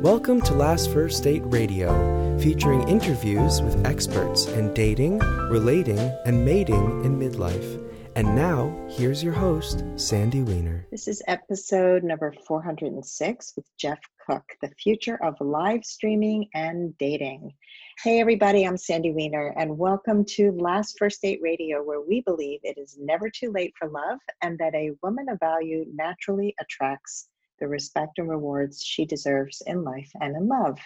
Welcome to Last First Date Radio, featuring interviews with experts in dating, relating, and mating in midlife. And now, here's your host, Sandy Weiner. This is episode number 406 with Jeff Cook, the future of live streaming and dating. Hey, everybody, I'm Sandy Weiner, and welcome to Last First Date Radio, where we believe it is never too late for love and that a woman of value naturally attracts the respect and rewards she deserves in life and in love.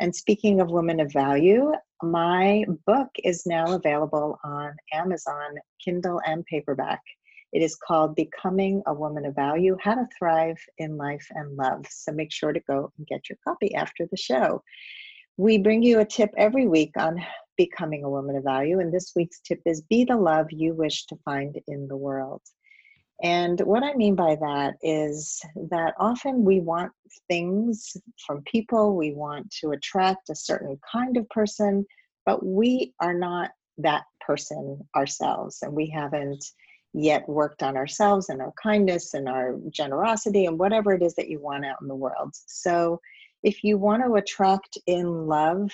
And speaking of women of value, my book is now available on Amazon, Kindle, and paperback. It is called Becoming a Woman of Value How to Thrive in Life and Love. So make sure to go and get your copy after the show. We bring you a tip every week on becoming a woman of value, and this week's tip is Be the love you wish to find in the world. And what I mean by that is that often we want things from people, we want to attract a certain kind of person, but we are not that person ourselves, and we haven't yet worked on ourselves and our kindness and our generosity and whatever it is that you want out in the world. So, if you want to attract in love,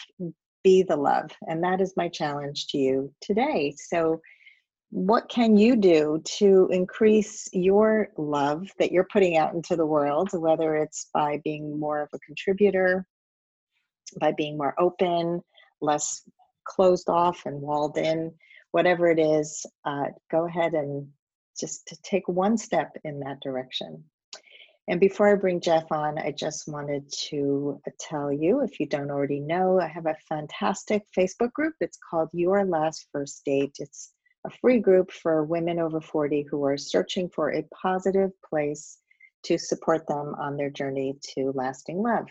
be the love. And that is my challenge to you today. So, what can you do to increase your love that you're putting out into the world, whether it's by being more of a contributor, by being more open, less closed off and walled in, whatever it is, uh, go ahead and just to take one step in that direction. And before I bring Jeff on, I just wanted to tell you, if you don't already know, I have a fantastic Facebook group. It's called Your Last First Date. It's a free group for women over 40 who are searching for a positive place to support them on their journey to lasting love.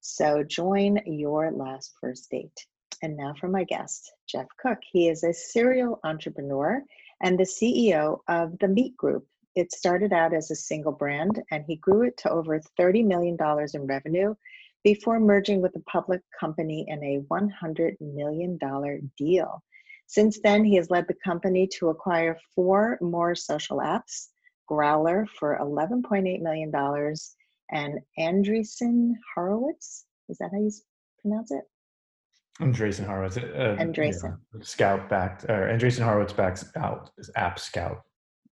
So join your last first date. And now for my guest, Jeff Cook. He is a serial entrepreneur and the CEO of the Meet Group. It started out as a single brand and he grew it to over $30 million in revenue before merging with a public company in a $100 million deal. Since then, he has led the company to acquire four more social apps Growlr for $11.8 million and Andreessen Horowitz. Is that how you pronounce it? Andreessen Horowitz. Uh, Andreessen. Yeah, Skout backed, or Andreessen Horowitz backs out App Skout.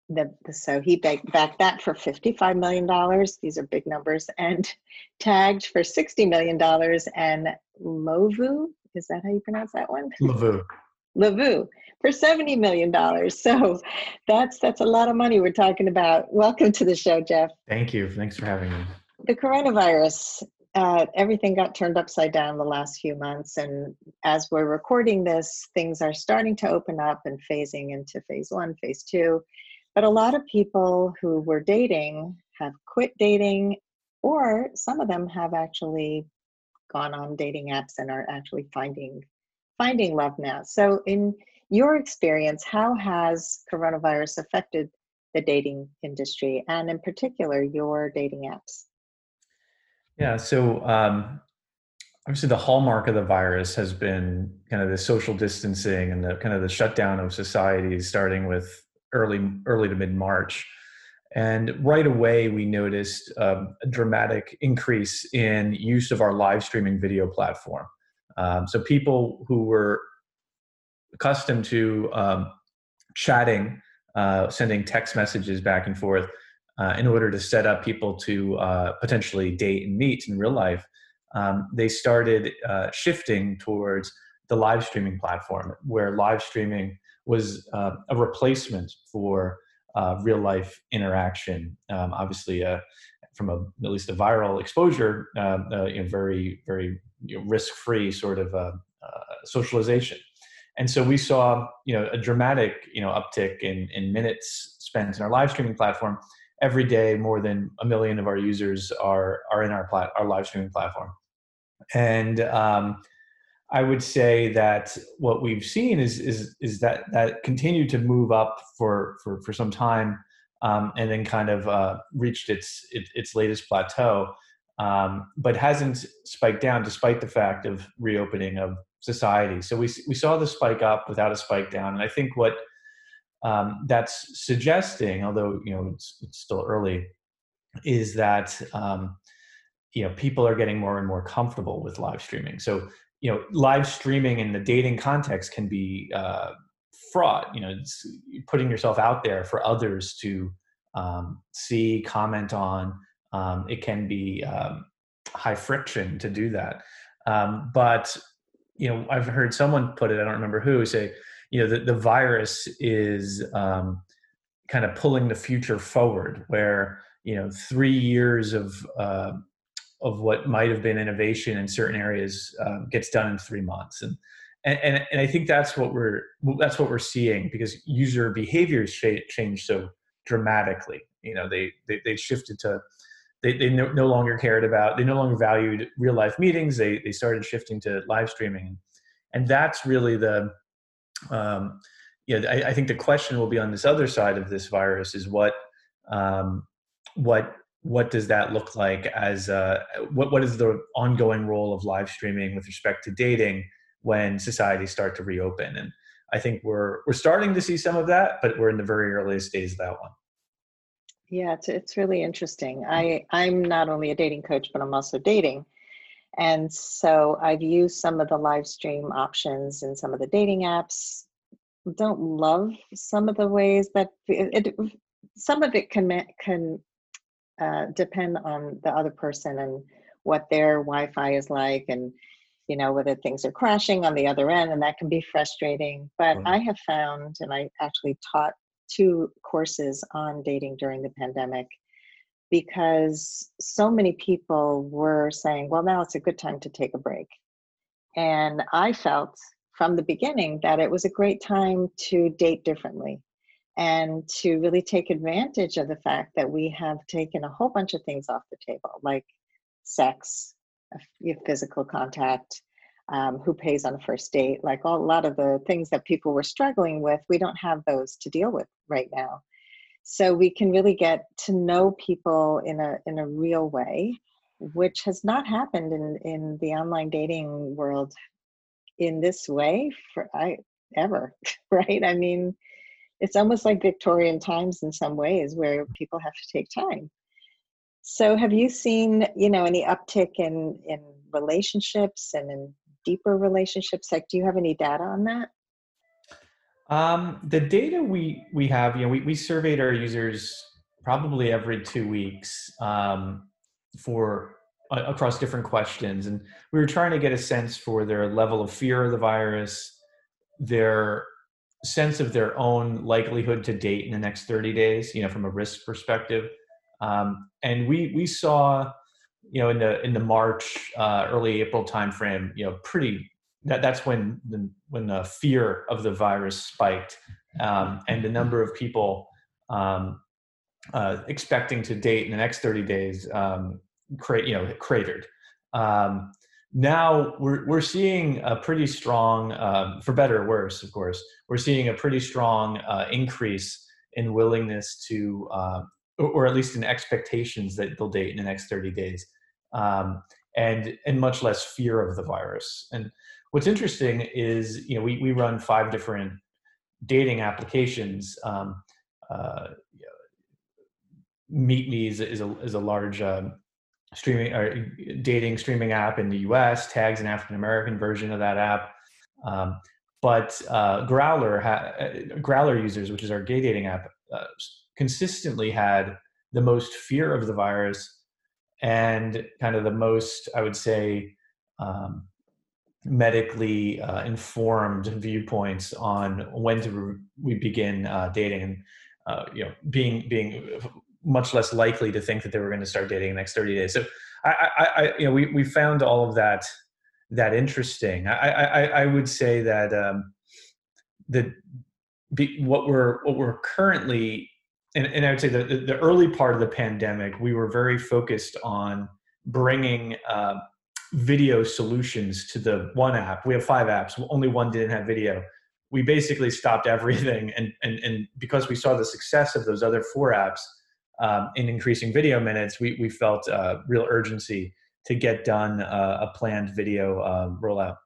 The, so he backed, backed that for $55 million. These are big numbers. And tagged for $60 million. And Lovoo, is that how you pronounce that one? Lovoo. Lovoo for $70 million. So that's that's a lot of money we're talking about. Welcome to the show, Jeff. Thank you. Thanks for having me. The coronavirus, uh, everything got turned upside down the last few months. And as we're recording this, things are starting to open up and phasing into phase one, phase two. But a lot of people who were dating have quit dating, or some of them have actually gone on dating apps and are actually finding finding love now. So, in your experience, how has coronavirus affected the dating industry and, in particular, your dating apps? Yeah, so um, obviously the hallmark of the virus has been kind of the social distancing and the kind of the shutdown of societies, starting with early early to mid March. And right away, we noticed um, a dramatic increase in use of our live streaming video platform. Um, so people who were accustomed to um, chatting, uh, sending text messages back and forth uh, in order to set up people to uh, potentially date and meet in real life, um, they started uh, shifting towards the live streaming platform, where live streaming was uh, a replacement for uh, real life interaction. Um, obviously, from a, at least a viral exposure, um, you know, very very you know, risk-free sort of uh, uh, socialization. And so we saw, you know, a dramatic, you know, uptick in in minutes spent in our live streaming platform. Every day, more than a million of our users are are in our plat- our live streaming platform. And um, I would say that what we've seen is is is that that continued to move up for for for some time, um, and then kind of uh, reached its, its its latest plateau um, but hasn't spiked down despite the fact of reopening of society. So we we saw the spike up without a spike down, and I think what um, that's suggesting, although you know it's, it's still early, is that um, you know people are getting more and more comfortable with live streaming so you know live streaming in the dating context can be uh, fraught you know it's putting yourself out there for others to um, see comment on um, it can be um, high friction to do that. Um, but you know i've heard someone put it i don't remember who say you know the, the virus is um, kind of pulling the future forward where you know three years of uh, of what might have been innovation in certain areas um, gets done in three months. And, and and I think that's what we're that's what we're seeing because user behaviors change so dramatically. You know, they they, they shifted to they, they no, no, longer cared about they no longer valued real life meetings. They they started shifting to live streaming, and that's really the um, yeah. I, I think the question will be on this other side of this virus is what um, what what does that look like as uh, what what is the ongoing role of live streaming with respect to dating when societies start to reopen. And i think we're we're starting to see some of that but we're in the very earliest days of that one. Yeah it's, it's really interesting. I i'm not only a dating coach but i'm also dating. And so i've used some of the live stream options in some of the dating apps. Don't love some of the ways that it, it some of it can can uh, depend on the other person and what their Wi-Fi is like, and you know whether things are crashing on the other end, and that can be frustrating. But I have found, and I actually taught two courses on dating during the pandemic because so many people were saying, well, now it's a good time to take a break. And I felt from the beginning that it was a great time to date differently and to really take advantage of the fact that we have taken a whole bunch of things off the table, like sex, physical contact, um, who pays on a first date, like all, a lot of the things that people were struggling with, we don't have those to deal with right now. So we can really get to know people in a in a real way, which has not happened in in the online dating world in this way for I ever, right? I mean, it's almost like Victorian times in some ways where people have to take time. So have you seen, you know, any uptick in in relationships and in deeper relationships? Like do you have any data on that? Um, the data we we have, you know, we, we surveyed our users probably every two weeks um, for uh, across different questions, and we were trying to get a sense for their level of fear of the virus, their sense of their own likelihood to date in the next 30 days, you know, from a risk perspective. Um, and we we saw, you know, in the in the March, uh, early April timeframe, you know, pretty that that's when the when the fear of the virus spiked, um, and the number of people um, uh, expecting to date in the next 30 days, um, cra- you know, cratered. Um, now we're we're seeing a pretty strong, um, for better or worse, of course, we're seeing a pretty strong uh, increase in willingness to, uh, or, at least in expectations that they'll date in the next 30 days, um, and and much less fear of the virus. And what's interesting is, you know, we we run five different dating applications. Um, uh, Meet Me is, is a is a large um, streaming or dating streaming app in the US, tags an African American version of that app. Um, but uh, Growlr, ha- uh, Growlr users, which is our gay dating app, uh, consistently had the most fear of the virus and kind of the most, I would say, um, medically uh, informed viewpoints on when to re- we begin uh, dating and uh, you know being being much less likely to think that they were going to start dating in the next 30 days. So I, I, I you know, we, we found all of that, that interesting. I, I, I would say that, um, the, be, what we're, what we're currently, and, and I would say the, the early part of the pandemic, we were very focused on bringing, uh, video solutions to the one app. We have five apps. Only one didn't have video. We basically stopped everything, and and and because we saw the success of those other four apps, um, in increasing video minutes, we, we felt uh, real urgency to get done uh, a planned video uh, rollout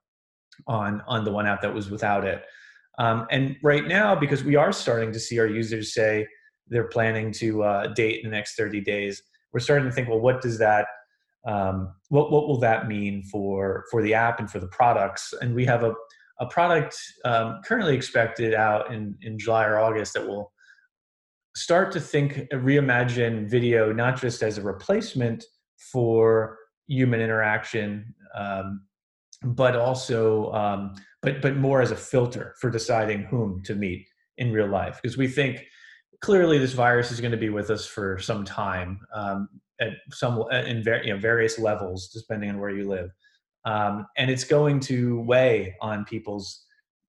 on, on the one app that was without it. Um, and right now, because we are starting to see our users say they're planning to uh, date in the next 30 days, we're starting to think, well, what does that um, what what will that mean for for the app and for the products? And we have a a product um, currently expected out in in July or August that will start to think reimagine video not just as a replacement for human interaction um, but also um, but but more as a filter for deciding whom to meet in real life because we think clearly this virus is going to be with us for some time um, at some in ver- you know, various levels depending on where you live. Um, and it's going to weigh on people's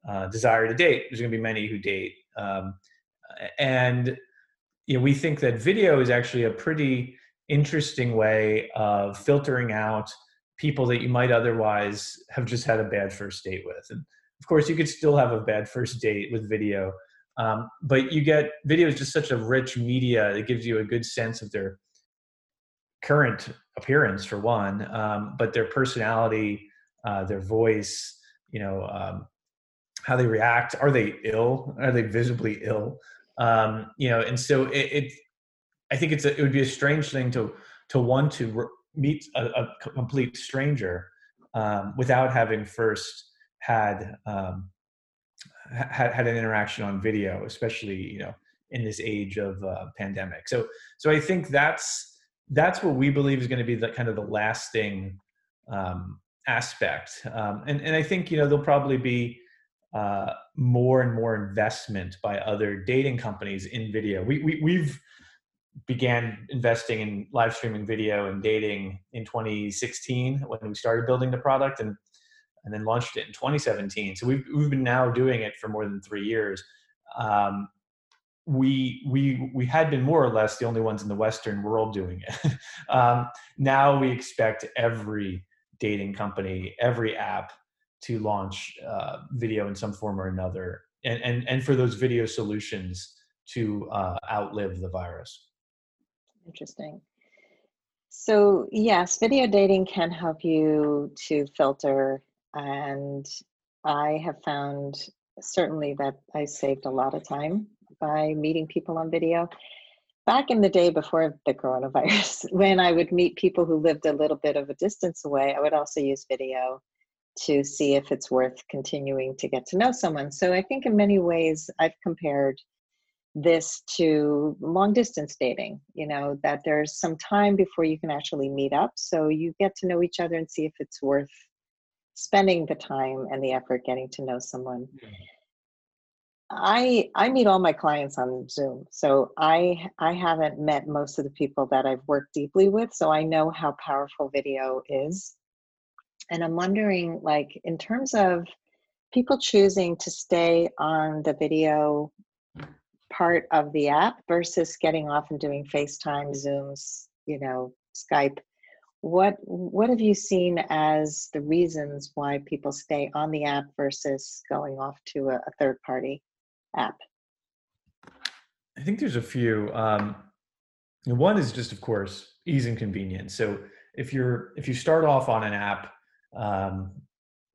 uh, desire to date. There's going to be many who date um, and you know we think that video is actually a pretty interesting way of filtering out people that you might otherwise have just had a bad first date with. And of course you could still have a bad first date with video um, but you get video is just such a rich media that gives you a good sense of their current appearance for one, um, but their personality, uh, their voice, you know, um, how they react. Are they ill? Are they visibly ill? Um, you know, and so it, it I think it's a, it would be a strange thing to to want to re- meet a, a, complete stranger um, without having first had um, had, had an interaction on video, especially you know in this age of uh, pandemic. So so I think that's that's what we believe is going to be the kind of the lasting um, aspect. Um, and and I think you know there'll probably be uh, more and more investment by other dating companies in video. We, we we've began investing in live streaming video and dating in 2016 when we started building the product and and then launched it in 2017. So we've we've been now doing it for more than three years. Um, we we we had been more or less the only ones in the Western world doing it. um, now we expect every dating company, every app to launch uh, video in some form or another, and and and for those video solutions to uh, outlive the virus. Interesting. So yes, video dating can help you to filter and I have found certainly that I saved a lot of time by meeting people on video. Back in the day before the coronavirus, when I would meet people who lived a little bit of a distance away, I would also use video to see if it's worth continuing to get to know someone. So I think in many ways I've compared this to long distance dating, you know, that there's some time before you can actually meet up. So you get to know each other and see if it's worth spending the time and the effort getting to know someone. I I meet all my clients on Zoom. So I I haven't met most of the people that I've worked deeply with, so I know how powerful video is. And I'm wondering like in terms of people choosing to stay on the video part of the app versus getting off and doing FaceTime, Zooms, you know, Skype what what have you seen as the reasons why people stay on the app versus going off to a, a third party app? I think there's a few um, one is just of course ease and convenience. So if you're if you start off on an app um,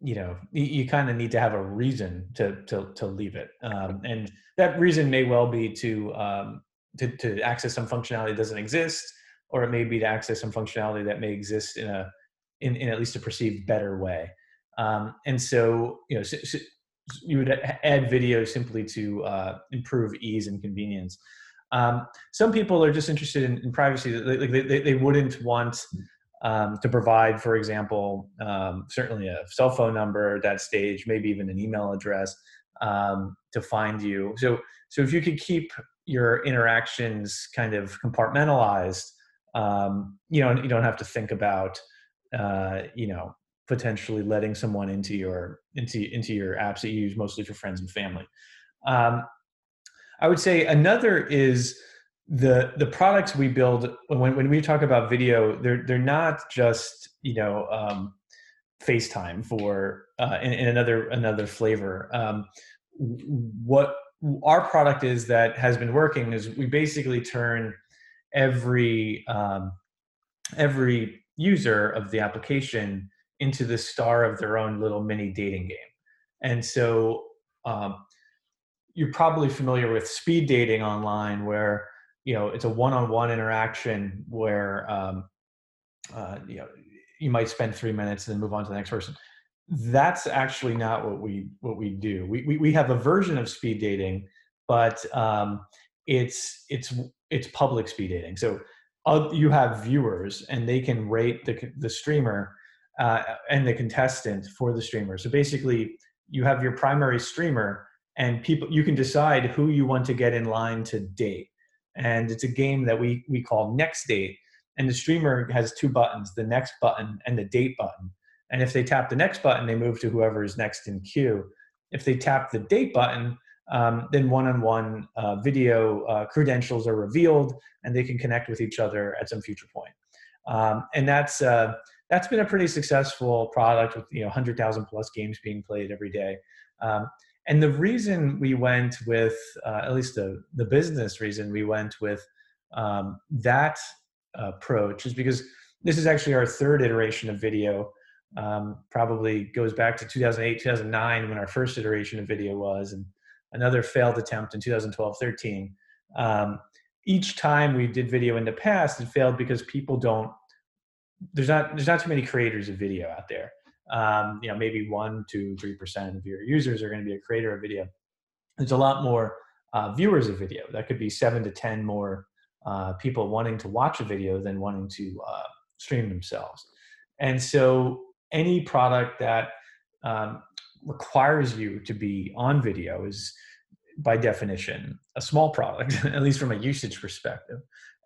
you know you, you kind of need to have a reason to to to leave it. Um, and that reason may well be to um, to, to access some functionality that doesn't exist or it may be to access some functionality that may exist in a in, in at least a perceived better way. Um, and so, you know, so, so you would add video simply to uh, improve ease and convenience. Um, some people are just interested in, in privacy. They, they, they, wouldn't want um, to provide, for example, um, certainly a cell phone number at that stage, maybe even an email address um, to find you. So, so if you could keep your interactions kind of compartmentalized, um, you know you don't have to think about uh, you know potentially letting someone into your into into your apps that you use mostly for friends and family. Um, i would say another is the the products we build when, when we talk about video they're they're not just you know um, facetime for uh, in, in, another another flavor. Um, what our product is that has been working is we basically turn every um, every user of the application into the star of their own little mini dating game. And so um, you're probably familiar with speed dating online, where you know it's a one-on-one interaction where um, uh, you know you might spend three minutes and then move on to the next person that's actually not what we what we do we we, we have a version of speed dating but um, it's it's it's public speed dating. So uh, you have viewers and they can rate the the streamer uh, and the contestant for the streamer. So basically you have your primary streamer and people you can decide who you want to get in line to date. And it's a game that we we call next date. And the streamer has two buttons the next button and the date button. And if they tap the next button they move to whoever is next in queue. If they tap the date button um, then one-on-one uh, video uh, credentials are revealed and they can connect with each other at some future point. Um, and that's uh, that's been a pretty successful product with you know 100000 plus games being played every day. Um, and the reason we went with uh, at least the, the business reason we went with um, that approach is because this is actually our third iteration of video. Um, probably goes back to 2008 2009 when our first iteration of video was and another failed attempt in 2012 13 um, each time we did video in the past it failed because people don't there's not there's not too many creators of video out there. Um, you know maybe one two three percent of your users are going to be a creator of video. There's a lot more uh, viewers of video. That could be seven to ten more uh, people wanting to watch a video than wanting to uh, stream themselves. And so any product that um, requires you to be on video is by definition a small product at least from a usage perspective.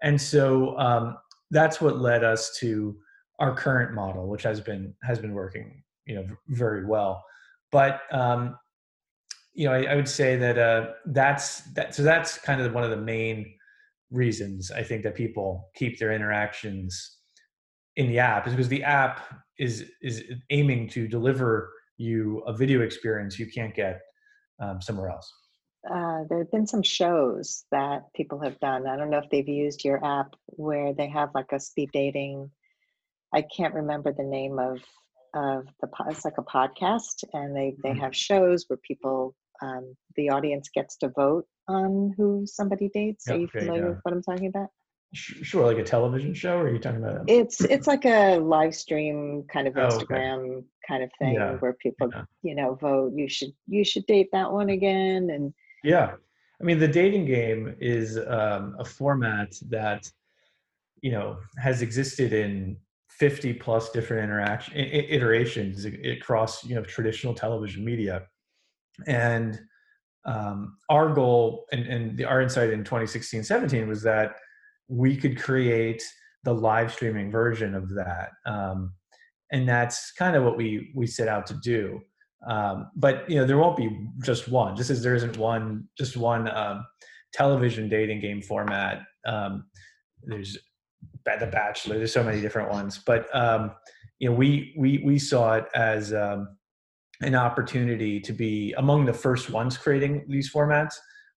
And so um, that's what led us to our current model which has been has been working you know very well. But um, you know I, I, would say that uh, that's that so that's kind of one of the main reasons i think that people keep their interactions in the app is because the app is is aiming to deliver you a video experience you can't get um, somewhere else uh, there have been some shows that people have done. I don't know if they've used your app where they have like a speed dating. I can't remember the name of of the it's like a podcast, and they they mm-hmm. have shows where people um, the audience gets to vote on who somebody dates. Are you familiar yeah. with what I'm talking about? Sure, like a television show, or are you talking about? It's it's like a live stream kind of Instagram oh, okay. kind of thing yeah. where people yeah. you know vote. You should you should date that one again, and yeah, I mean the dating game is um, a format that you know has existed in 50 plus different interaction iterations across you know traditional television media and um, our goal and, and the, our insight in 2016 17 was that we could create the live streaming version of that um, and that's kind of what we we set out to do. Um, but you know there won't be just one. Just as there isn't one just one um, television dating game format. Um, there's the bachelor there's so many different ones. But um, you know we we we saw it as um, an opportunity to be among the first ones creating these formats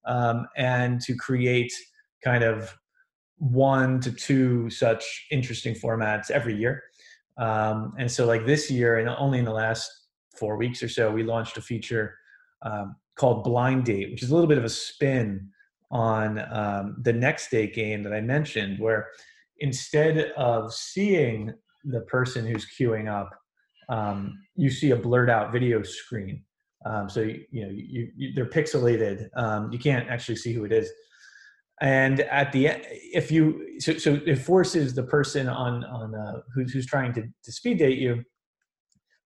um, and to create kind of one to two such interesting formats every year. Um, and so, like this year, and only in the last four weeks or so, we launched a feature um, called Blind Date, which is a little bit of a spin on um, the next date game that I mentioned, where instead of seeing the person who's queuing up, um, you see a blurred out video screen. Um, so you, you know you, you, they're pixelated. Um, you can't actually see who it is and at the end if you so, so it forces the person on on uh, who's, who's trying to, to speed date you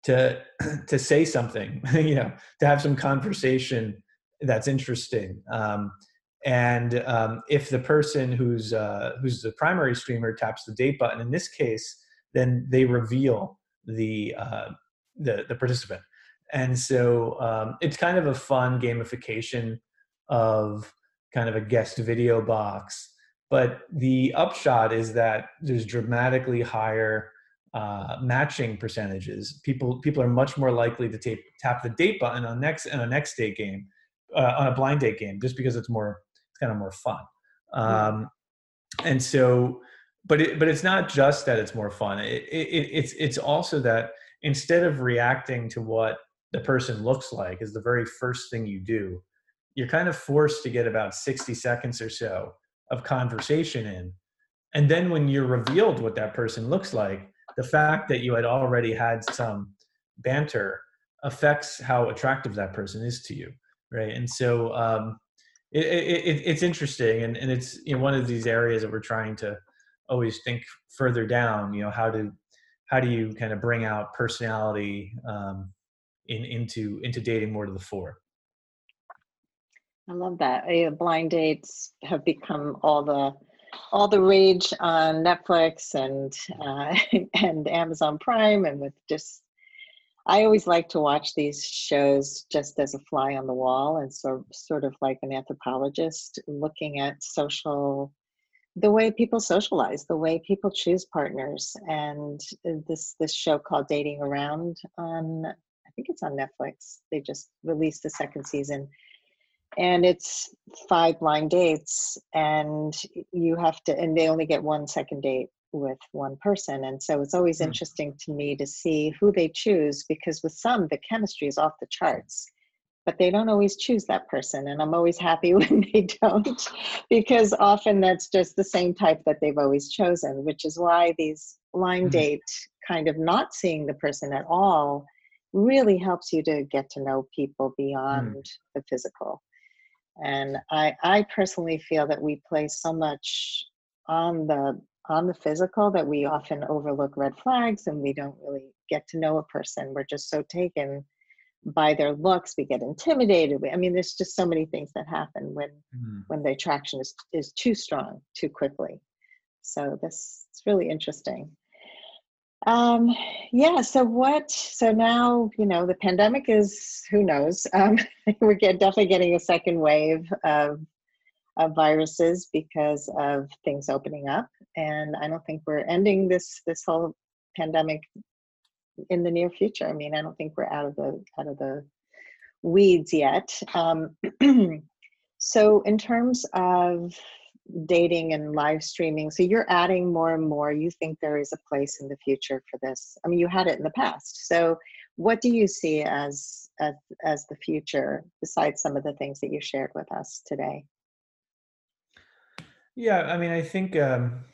to to say something you know to have some conversation that's interesting. Um, and um, if the person who's uh, who's the primary streamer taps the date button in this case then they reveal the uh, the, the participant. And so um, it's kind of a fun gamification of kind of a guest video box. But the upshot is that there's dramatically higher uh, matching percentages. People people are much more likely to tape, tap the date button on next on a next date game, uh, on a blind date game, just because it's more it's kind of more fun. Um, and so, but it, but it's not just that it's more fun. It, it, it's it's also that instead of reacting to what the person looks like is the very first thing you do you're kind of forced to get about 60 seconds or so of conversation in. And then when you're revealed what that person looks like the fact that you had already had some banter affects how attractive that person is to you right? And so um, it, it, it's interesting and, and it's you know, one of these areas that we're trying to always think further down you know how to how do you kind of bring out personality um, in, into into dating more to the fore i love that blind dates have become all the all the rage on netflix and uh, and amazon prime and with just I always like to watch these shows just as a fly on the wall and so sort of like an anthropologist looking at social the way people socialize, the way people choose partners. And this this show called Dating Around on I think it's on Netflix. They just released the second season. And it's five blind dates and you have to and they only get one second date with one person. And so it's always mm. interesting to me to see who they choose because with some, the chemistry is off the charts, but they don't always choose that person. And I'm always happy when they don't because often that's just the same type that they've always chosen, which is why these line mm. date kind of not seeing the person at all really helps you to get to know people beyond mm. the physical. And I, I personally feel that we place so much on the on the physical that we often overlook red flags and we don't really get to know a person. We're just so taken by their looks, we get intimidated. I mean, there's just so many things that happen when mm. when the attraction is is too strong too quickly. So this it's really interesting. Um, yeah. So what? So now you know the pandemic is who knows. Um, we're get, definitely getting a second wave of of viruses because of things opening up and i don't think we're ending this this whole pandemic in the near future i mean i don't think we're out of the out of the weeds yet um, so in terms of dating and live streaming so you're adding more and more you think there is a place in the future for this i mean you had it in the past so what do you see as as, as the future besides some of the things that you shared with us today yeah, I mean, I think um,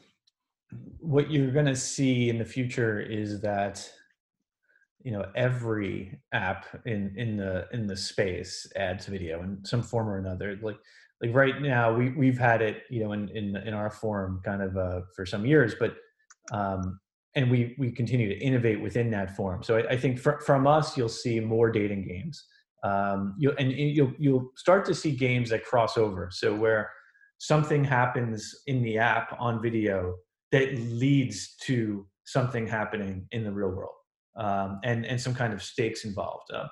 what you're going to see in the future is that you know every app in in the in the space adds video in some form or another. Like like right now, we we've had it you know in in in our form kind of uh, for some years, but um, and we we continue to innovate within that form. So I, I think fr- from us, you'll see more dating games. Um, you and you'll you'll start to see games that cross over. So where something happens in the app on video that leads to something happening in the real world um, and and some kind of stakes involved uh,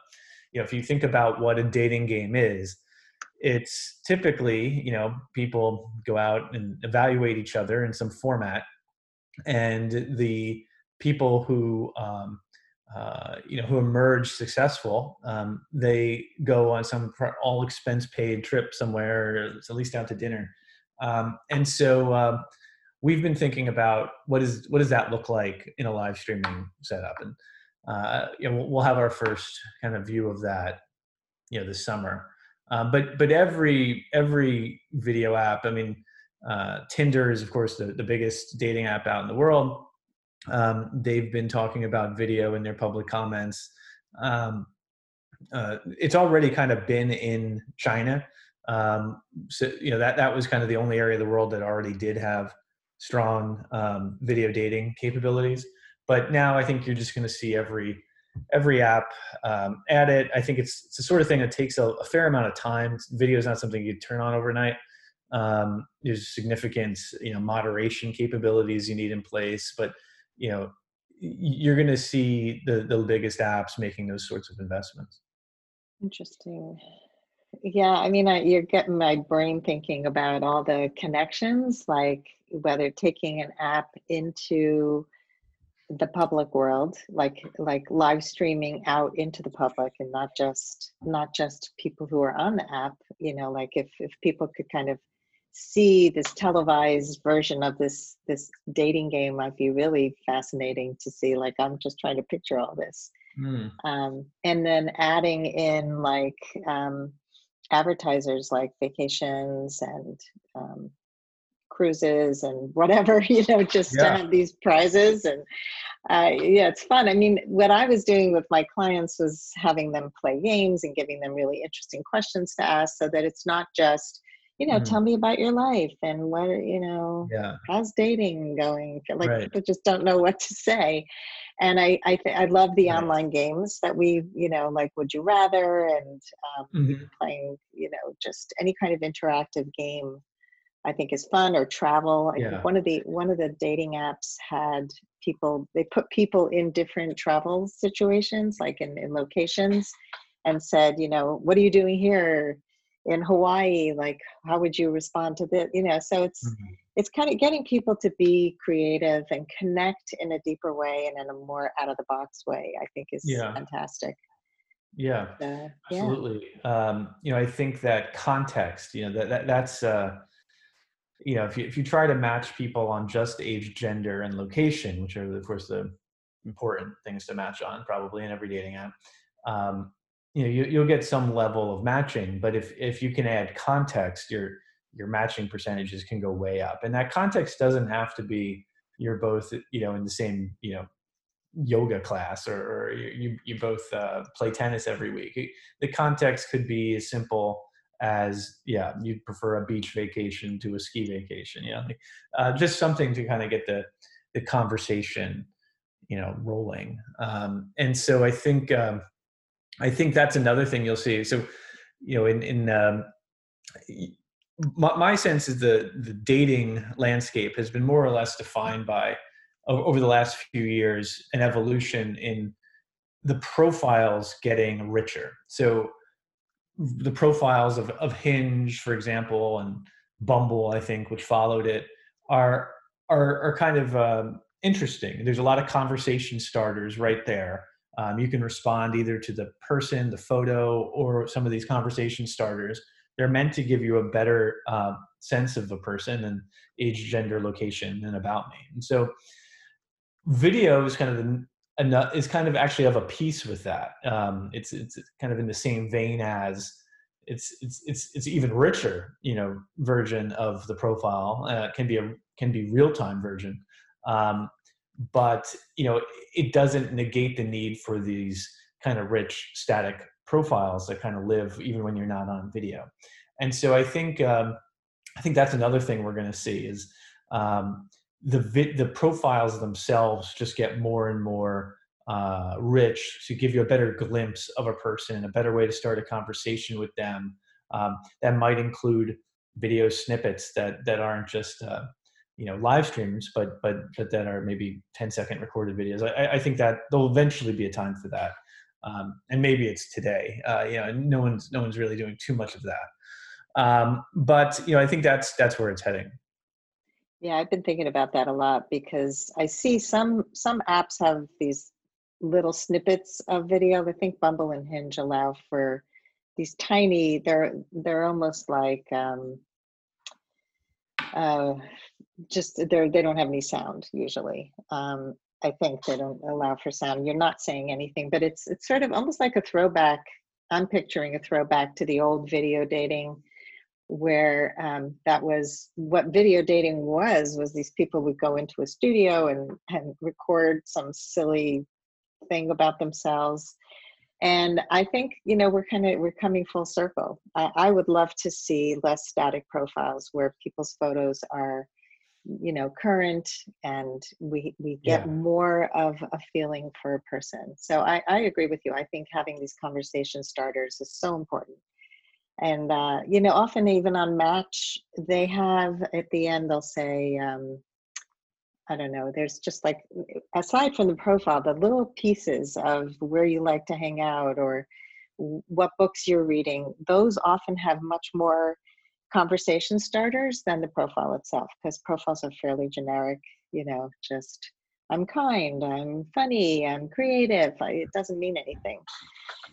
you know if you think about what a dating game is it's typically you know people go out and evaluate each other in some format and the people who um, uh, you know who emerge successful um, they go on some all expense paid trip somewhere at least out to dinner. Um, and so uh, we've been thinking about what is what does that look like in a live streaming setup? And uh, you know we'll have our first kind of view of that you know this summer um, but but every every video app i mean uh, tinder is of course the, the biggest dating app out in the world um, they've been talking about video in their public comments. Um, uh, it's already kind of been in China. Um, so you know that that was kind of the only area of the world that already did have strong um, video dating capabilities. But now I think you're just going to see every every app um, add it. I think it's, it's the sort of thing that takes a, a fair amount of time. Video is not something you turn on overnight. Um, there's significant you know moderation capabilities you need in place, but you know you're going to see the the biggest apps making those sorts of investments interesting yeah i mean I, you're getting my brain thinking about all the connections like whether taking an app into the public world like like live streaming out into the public and not just not just people who are on the app you know like if if people could kind of see this televised version of this this dating game might be really fascinating to see like i'm just trying to picture all this mm. um, and then adding in like um, advertisers like vacations and um, cruises and whatever, you know, just Yeah. to have these prizes. And uh, yeah, it's fun. I mean, what I was doing with my clients was having them play games and giving them really interesting questions to ask so that it's not just, you know, Mhm. tell me about your life and what, you know, Yeah. how's dating going like Right. people just don't know what to say and i i, th- I love the Right. online games that we you know like would you rather and um, Mhm. playing you know just any kind of interactive game i think is fun or travel i Yeah. think one of the one of the dating apps had people they put people in different travel situations like in, in locations and said you know what are you doing here in hawaii like how would you respond to this you know so it's Mhm. it's kind of getting people to be creative and connect in a deeper way and in a more out of the box way i think is Yeah. fantastic Yeah. uh, yeah Absolutely. Um, you know, I think that context, you know, that, that that's, uh, you know, if you, if you try to match people on just age, gender, and location, which are, of course, the important things to match on probably in every dating app, um, you know, you, you'll get some level of matching. But if, if you can add context, your, your matching percentages can go way up. And that context doesn't have to be you're both, you know, in the same, you know, yoga class or, or you, you both uh, play tennis every week. The context could be as simple as, yeah, you'd prefer a beach vacation to a ski vacation. Yeah, uh, just something to kind of get the the conversation, you know, rolling. Um, and so I think um, I think that's another thing you'll see. So, you know, in in um, my, my sense is the the dating landscape has been more or less defined by over the last few years an evolution in the profiles getting richer. So the profiles of, of Hinge, for example, and Bumble, I think, which followed it, are are, are kind of um, interesting. There's a lot of conversation starters right there. Um, you can respond either to the person, the photo, or some of these conversation starters. They're meant to give you a better uh, sense of the person and age, gender, location, and about me. And so, video is kind of the enough is kind of actually of a piece with that. Um, it's it's kind of in the same vein as it's it's it's it's even richer, you know, version of the profile. Uh, can be a can be real time version, um, but you know, it doesn't negate the need for these kind of rich static profiles that kind of live even when you're not on video. And so I think um, I think that's another thing we're going to see is um, the vi- the profiles themselves just get more and more uh, rich to give you a better glimpse of a person, a better way to start a conversation with them. Um, that might include video snippets that that aren't just uh, you know live streams, but but but that are maybe 10 second recorded videos. I, I think that there'll eventually be a time for that, um, and maybe it's today. Uh, you know, no one's no one's really doing too much of that. Um, but you know, I think that's that's where it's heading. Yeah i've been thinking about that a lot because i see some some apps have these little snippets of video i think bumble and hinge allow for these tiny they're they're almost like um uh just they're they don't have any sound usually. Um i think they don't allow for sound. You're not saying anything but it's it's sort of almost like a throwback. I'm picturing a throwback to the old video dating where um, that was what video dating was was these people would go into a studio and, and record some silly thing about themselves. And i think you know we're kind of we're coming full circle. I, I would love to see less static profiles where people's photos are you know current and we we get Yeah. more of a feeling for a person. So I, I agree with you. I think having these conversation starters is so important and uh, you know often even on match they have at the end they'll say um, i don't know there's just like aside from the profile the little pieces of where you like to hang out or what books you're reading those often have much more conversation starters than the profile itself because profiles are fairly generic you know just i'm kind i'm funny i'm creative I, it doesn't mean anything.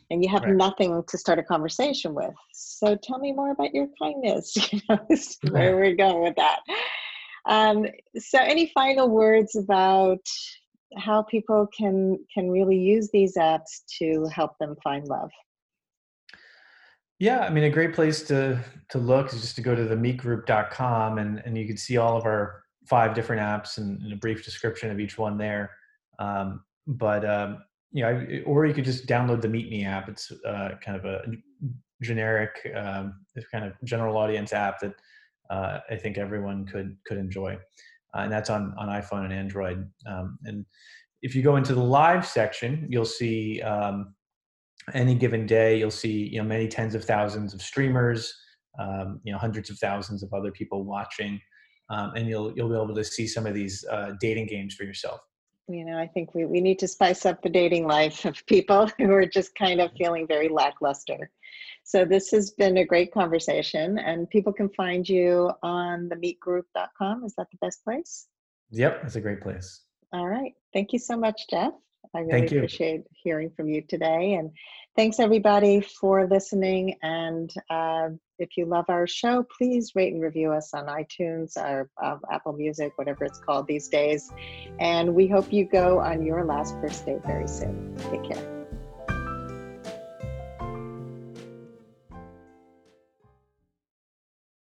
And you have Right. nothing to start a conversation with. So tell me more about your kindness you know where we're going with that. Um, so any final words about how people can can really use these apps to help them find love? Yeah, I mean, a great place to to look is just to go to the meetgroup.com and and you can see all of our five different apps and, and a brief description of each one there. Um, but um, you know, or you could just download the Meet Me app. It's uh, kind of a generic, um, kind of general audience app that uh, I think everyone could could enjoy, uh, and that's on on iPhone and Android. Um, and if you go into the live section, you'll see um, any given day you'll see you know many tens of thousands of streamers um, you know hundreds of thousands of other people watching um, and you'll you'll be able to see some of these uh, dating games for yourself. You know i think we, we need to spice up the dating life of people who are just kind of feeling very lackluster. So this has been a great conversation and people can find you on the meetgroup.com is that the best place? Yep that's a great place. All right. Thank you so much jeff. I really appreciate hearing from you today. And thanks everybody for listening. And uh, if you love our show, please rate and review us on iTunes or uh, Apple Music, whatever it's called these days. And we hope you go on your last first date very soon. Take care.